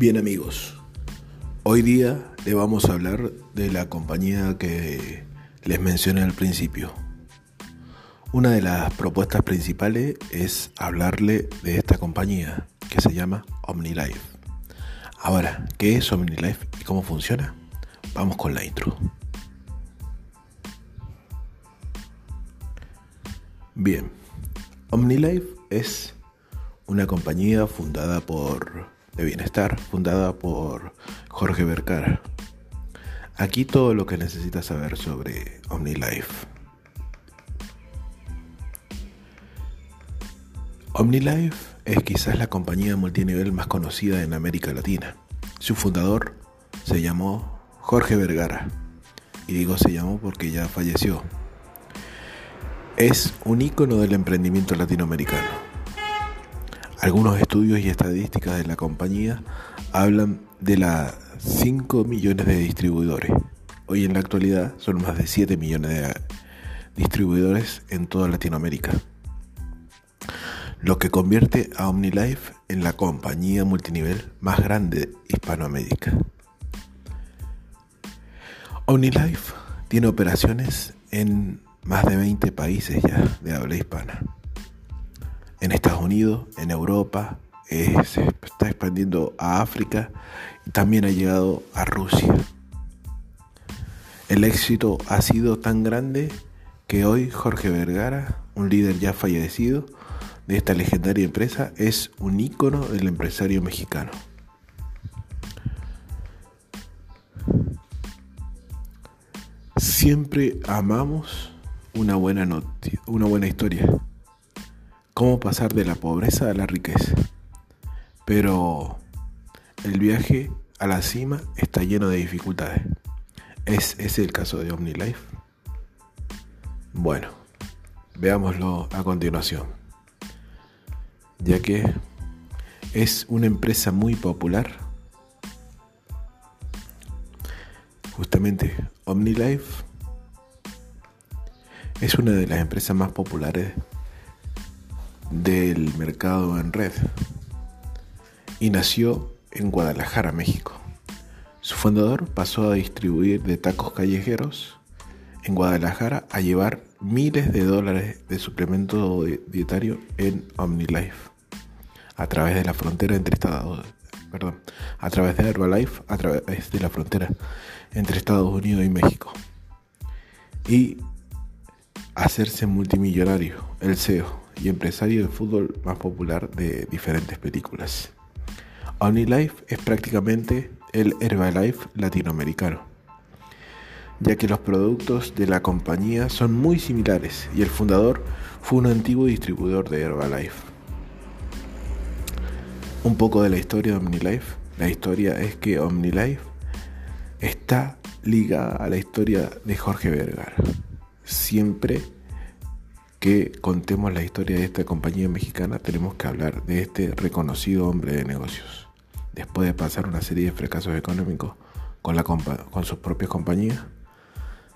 Bien amigos, hoy día le vamos a hablar de la compañía que les mencioné al principio. Una de las propuestas principales es hablarle de esta compañía que se llama OmniLife. Ahora, ¿qué es OmniLife y cómo funciona? Vamos con la intro. Bien, OmniLife es una compañía fundada por de bienestar, fundada por Jorge Vercara. Aquí todo lo que necesitas saber sobre OmniLife. OmniLife es quizás la compañía multinivel más conocida en América Latina. Su fundador se llamó Jorge Vergara. Y digo se llamó porque ya falleció. Es un ícono del emprendimiento latinoamericano. Algunos estudios y estadísticas de la compañía hablan de las 5 millones de distribuidores. Hoy en la actualidad son más de 7 millones de distribuidores en toda Latinoamérica. Lo que convierte a OmniLife en la compañía multinivel más grande de Hispanoamérica. OmniLife tiene operaciones en más de 20 países ya de habla hispana. En Estados Unidos, en Europa, eh, se está expandiendo a África y también ha llegado a Rusia. El éxito ha sido tan grande que hoy Jorge Vergara, un líder ya fallecido de esta legendaria empresa, es un ícono del empresario mexicano. Siempre amamos una buena, una buena historia. Cómo pasar de la pobreza a la riqueza. Pero el viaje a la cima está lleno de dificultades. ¿Es ese el caso de OmniLife? Bueno, veámoslo a continuación. Ya que es una empresa muy popular. Justamente OmniLife es una de las empresas más populares del mercado en red y nació en Guadalajara, México. Su fundador pasó a distribuir de tacos callejeros en Guadalajara a llevar miles de dólares de suplemento dietario en OmniLife a través de la frontera entre Estados perdón, a través de Herbalife, a través de la frontera entre Estados Unidos y México. Y hacerse multimillonario, el CEO y empresario de fútbol más popular de diferentes películas. OmniLife es prácticamente el Herbalife latinoamericano, ya que los productos de la compañía son muy similares y el fundador fue un antiguo distribuidor de Herbalife. Un poco de la historia de OmniLife. La historia es que OmniLife está ligada a la historia de Jorge Vergara siempre que contemos la historia de esta compañía mexicana, tenemos que hablar de este reconocido hombre de negocios. Después de pasar una serie de fracasos económicos con, la con sus propias compañías,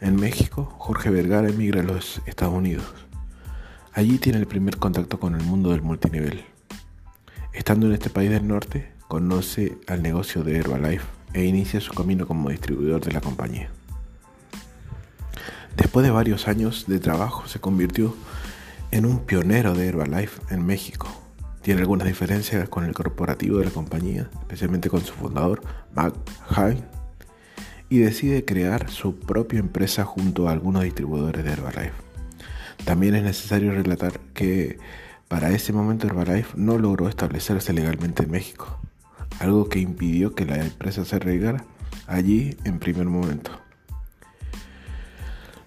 en México, Jorge Vergara emigra a los Estados Unidos. Allí tiene el primer contacto con el mundo del multinivel. Estando en este país del norte, conoce al negocio de Herbalife e inicia su camino como distribuidor de la compañía. Después de varios años de trabajo se convirtió en un pionero de Herbalife en México. Tiene algunas diferencias con el corporativo de la compañía, especialmente con su fundador, Mac Hine, y decide crear su propia empresa junto a algunos distribuidores de Herbalife. También es necesario relatar que para ese momento Herbalife no logró establecerse legalmente en México, algo que impidió que la empresa se arraigara allí en primer momento.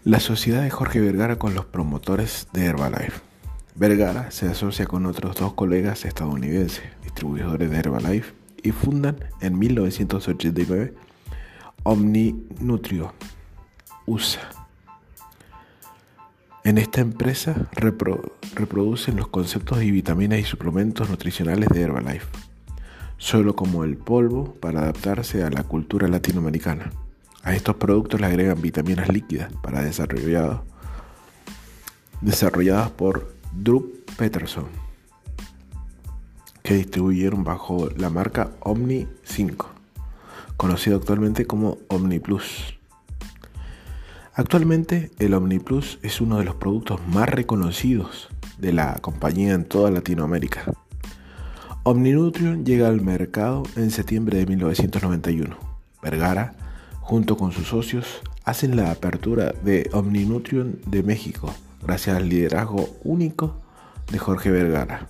La sociedad de Jorge Vergara con los promotores de Herbalife. Vergara se asocia con otros dos colegas estadounidenses, distribuidores de Herbalife, y fundan en 1989 OmniNutrio USA. En esta empresa reproducen los conceptos de vitaminas y suplementos nutricionales de Herbalife, solo como el polvo para adaptarse a la cultura latinoamericana. A estos productos le agregan vitaminas líquidas para desarrolladas por Drew Peterson, que distribuyeron bajo la marca Omni 5, conocido actualmente como Omni Plus. Actualmente el Omni Plus es uno de los productos más reconocidos de la compañía en toda Latinoamérica. Omninutrion llega al mercado en septiembre de 1991. Vergara, junto con sus socios, hacen la apertura de Omninutrion de México gracias al liderazgo único de Jorge Vergara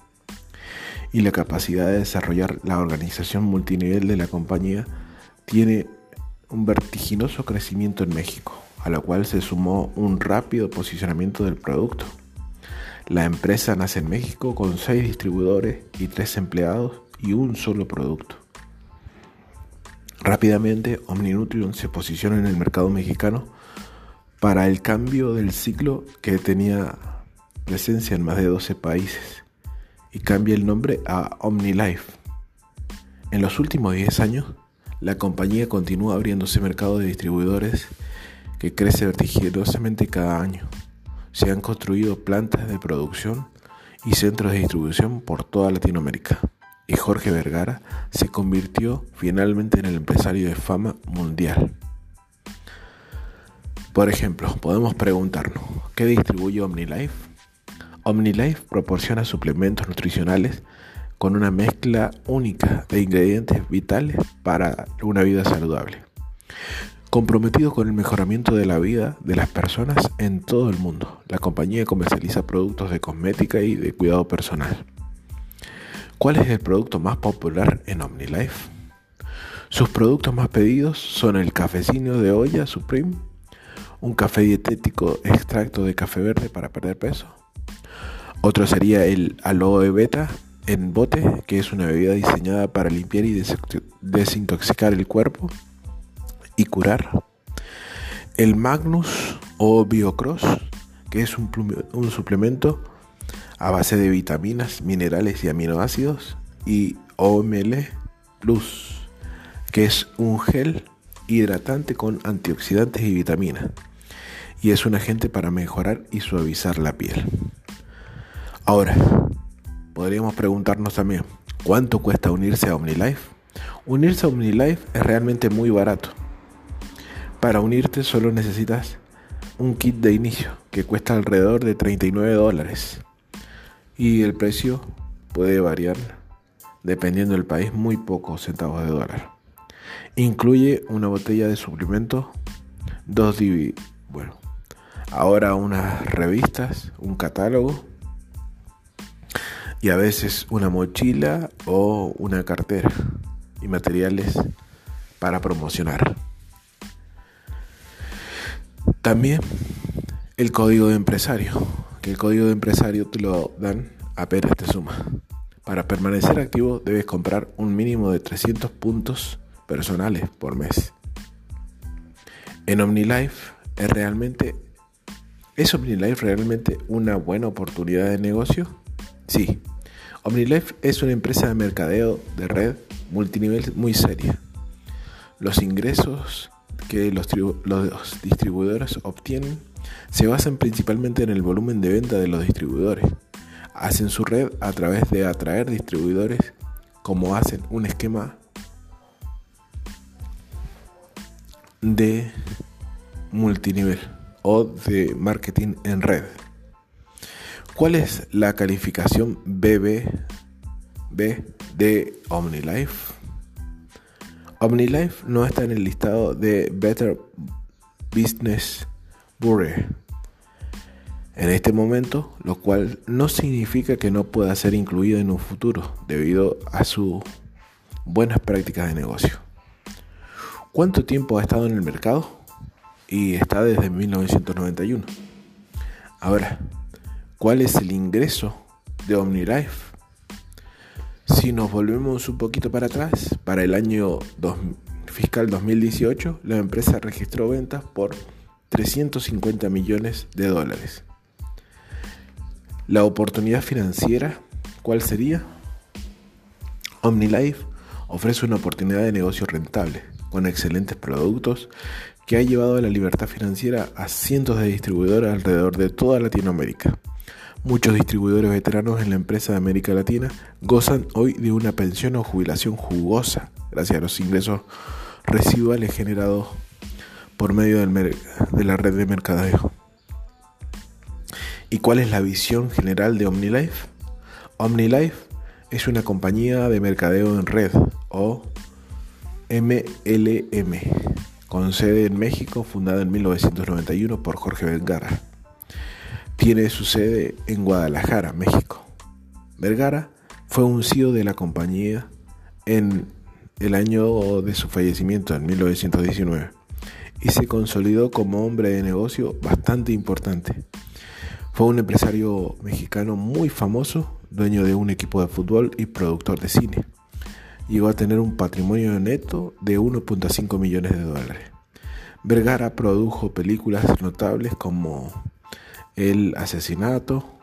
y la capacidad de desarrollar la organización multinivel de la compañía tiene un vertiginoso crecimiento en México a la cual se sumó un rápido posicionamiento del producto. La empresa nace en México con seis distribuidores y tres empleados y un solo producto. Rápidamente, OmniNutrition se posiciona en el mercado mexicano para el cambio del ciclo que tenía presencia en más de 12 países y cambia el nombre a OmniLife. En los últimos 10 años, la compañía continúa abriéndose mercado de distribuidores que crece vertiginosamente cada año. Se han construido plantas de producción y centros de distribución por toda Latinoamérica. Y Jorge Vergara se convirtió finalmente en el empresario de fama mundial. Por ejemplo, podemos preguntarnos, ¿qué distribuye OmniLife? OmniLife proporciona suplementos nutricionales con una mezcla única de ingredientes vitales para una vida saludable comprometido con el mejoramiento de la vida de las personas en todo el mundo. La compañía comercializa productos de cosmética y de cuidado personal. ¿Cuál es el producto más popular en OmniLife? Sus productos más pedidos son el cafecino de olla Supreme, un café dietético extracto de café verde para perder peso. Otro sería el aloe beta en bote, que es una bebida diseñada para limpiar y desintoxicar el cuerpo y curar. El Magnus o Biocross, que es un, un suplemento a base de vitaminas, minerales y aminoácidos. Y OML Plus, que es un gel hidratante con antioxidantes y vitaminas. Y es un agente para mejorar y suavizar la piel. Ahora, podríamos preguntarnos también, ¿cuánto cuesta unirse a OmniLife? Unirse a OmniLife es realmente muy barato. Para unirte solo necesitas un kit de inicio que cuesta alrededor de 39 dólares y el precio puede variar dependiendo del país muy pocos centavos de dólar. Incluye una botella de suplemento, dos DVD, bueno, ahora unas revistas, un catálogo y a veces una mochila o una cartera y materiales para promocionar. También el código de empresario, que el código de empresario te lo dan apenas te suma. Para permanecer activo debes comprar un mínimo de 300 puntos personales por mes. En OmniLife es realmente ¿Es OmniLife realmente una buena oportunidad de negocio? Sí. OmniLife es una empresa de mercadeo de red multinivel muy seria. Los ingresos que los, distribuidores obtienen se basan principalmente en el volumen de venta de los distribuidores. Hacen su red a través de atraer distribuidores como hacen un esquema de multinivel o de marketing en red. ¿Cuál es la calificación BB de OmniLife? OmniLife no está en el listado de Better Business Bureau en este momento, lo cual no significa que no pueda ser incluido en un futuro debido a sus buenas prácticas de negocio. ¿Cuánto tiempo ha estado en el mercado? Y está desde 1991. Ahora, ¿cuál es el ingreso de OmniLife? Si nos volvemos un poquito para atrás, para el año fiscal 2018, la empresa registró ventas por 350 millones de dólares. La oportunidad financiera, ¿cuál sería? OmniLife ofrece una oportunidad de negocio rentable, con excelentes productos que ha llevado la libertad financiera a cientos de distribuidores alrededor de toda Latinoamérica. Muchos distribuidores veteranos en la empresa de América Latina gozan hoy de una pensión o jubilación jugosa gracias a los ingresos residuales generados por medio de la red de mercadeo. ¿Y cuál es la visión general de OmniLife? OmniLife es una compañía de mercadeo en red o MLM, con sede en México, fundada en 1991 por Jorge Vergara. Tiene su sede en Guadalajara, México. Vergara fue un CEO de la compañía en el año de su fallecimiento, en 1919 y se consolidó como hombre de negocio bastante importante. Fue un empresario mexicano muy famoso, dueño de un equipo de fútbol y productor de cine. Llegó a tener un patrimonio neto de 1.5 millones de dólares. Vergara produjo películas notables como El asesinato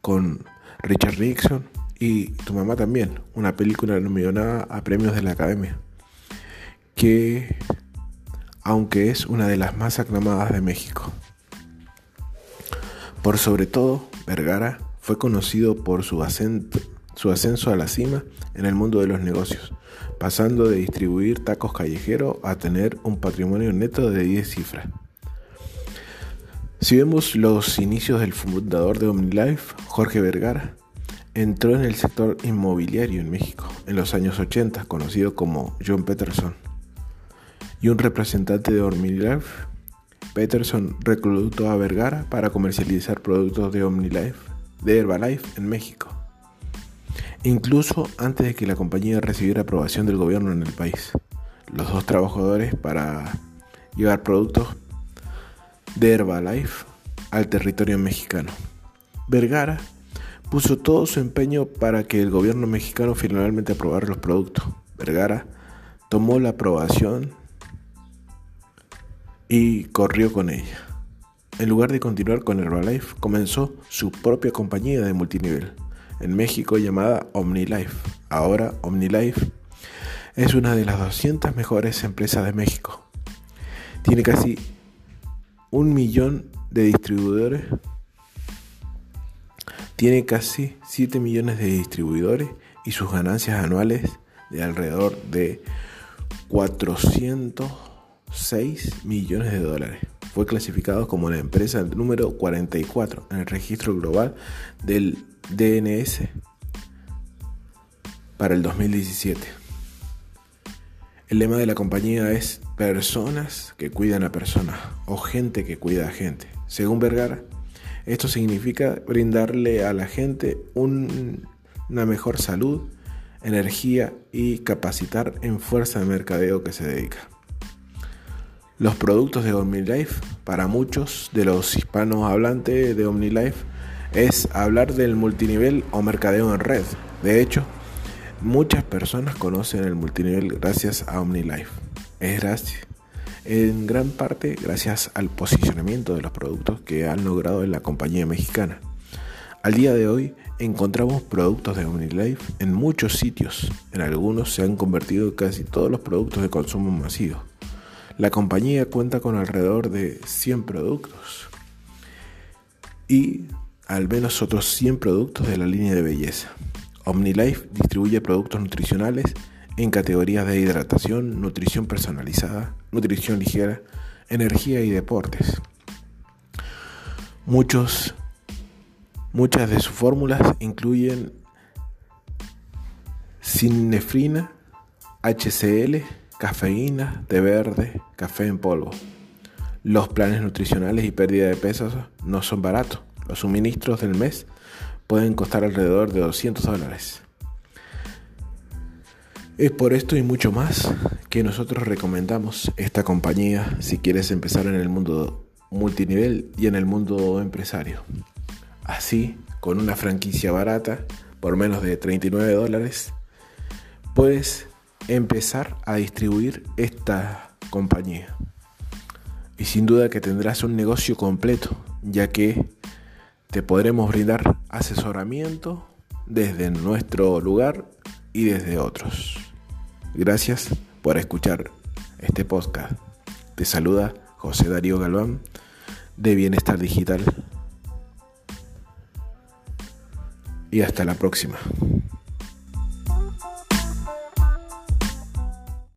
con Richard Nixon y Tu mamá también, una película nominada a premios de la Academia, que aunque es una de las más aclamadas de México. Por sobre todo, Vergara fue conocido por su, ascenso a la cima en el mundo de los negocios, pasando de distribuir tacos callejeros a tener un patrimonio neto de 10 cifras. Si vemos los inicios del fundador de OmniLife, Jorge Vergara, entró en el sector inmobiliario en México en los años 80, conocido como John Peterson y un representante de OmniLife, Peterson reclutó a Vergara para comercializar productos de OmniLife, de Herbalife en México, incluso antes de que la compañía recibiera aprobación del gobierno en el país. Los dos trabajadores para llevar productos de Herbalife al territorio mexicano. Vergara puso todo su empeño para que el gobierno mexicano finalmente aprobara los productos. Vergara tomó la aprobación y corrió con ella. En lugar de continuar con Herbalife, comenzó su propia compañía de multinivel en México llamada OmniLife. Ahora OmniLife es una de las 200 mejores empresas de México. Tiene casi un millón de distribuidores. Tiene casi 7 millones de distribuidores y sus ganancias anuales de alrededor de 400 6 millones de dólares. Fue clasificado como la empresa número 44 en el registro global del DNS para el 2017. El lema de la compañía es personas que cuidan a personas o gente que cuida a gente. Según Vergara, esto significa brindarle a la gente una mejor salud, energía y capacitar en fuerza de mercadeo que se dedica. Los productos de OmniLife, para muchos de los hispanos hablantes de OmniLife, es hablar del multinivel o mercadeo en red. De hecho, muchas personas conocen el multinivel gracias a OmniLife. Es gracias, en gran parte gracias al posicionamiento de los productos que han logrado en la compañía mexicana. Al día de hoy encontramos productos de OmniLife en muchos sitios. En algunos se han convertido casi todos los productos de consumo masivo. La compañía cuenta con alrededor de 100 productos y al menos otros 100 productos de la línea de belleza. OmniLife distribuye productos nutricionales en categorías de hidratación, nutrición personalizada, nutrición ligera, energía y deportes. Muchos, muchas de sus fórmulas incluyen sinefrina, HCl, cafeína, té verde, café en polvo. Los planes nutricionales y pérdida de peso no son baratos. Los suministros del mes pueden costar alrededor de 200 dólares. Es por esto y mucho más que nosotros recomendamos esta compañía si quieres empezar en el mundo multinivel y en el mundo empresario. Así, con una franquicia barata, por menos de 39 dólares, puedes empezar a distribuir esta compañía. Y sin duda que tendrás un negocio completo, ya que te podremos brindar asesoramiento desde nuestro lugar y desde otros. Gracias por escuchar este podcast. Te saluda José Darío Galván, de Bienestar Digital. Y hasta la próxima.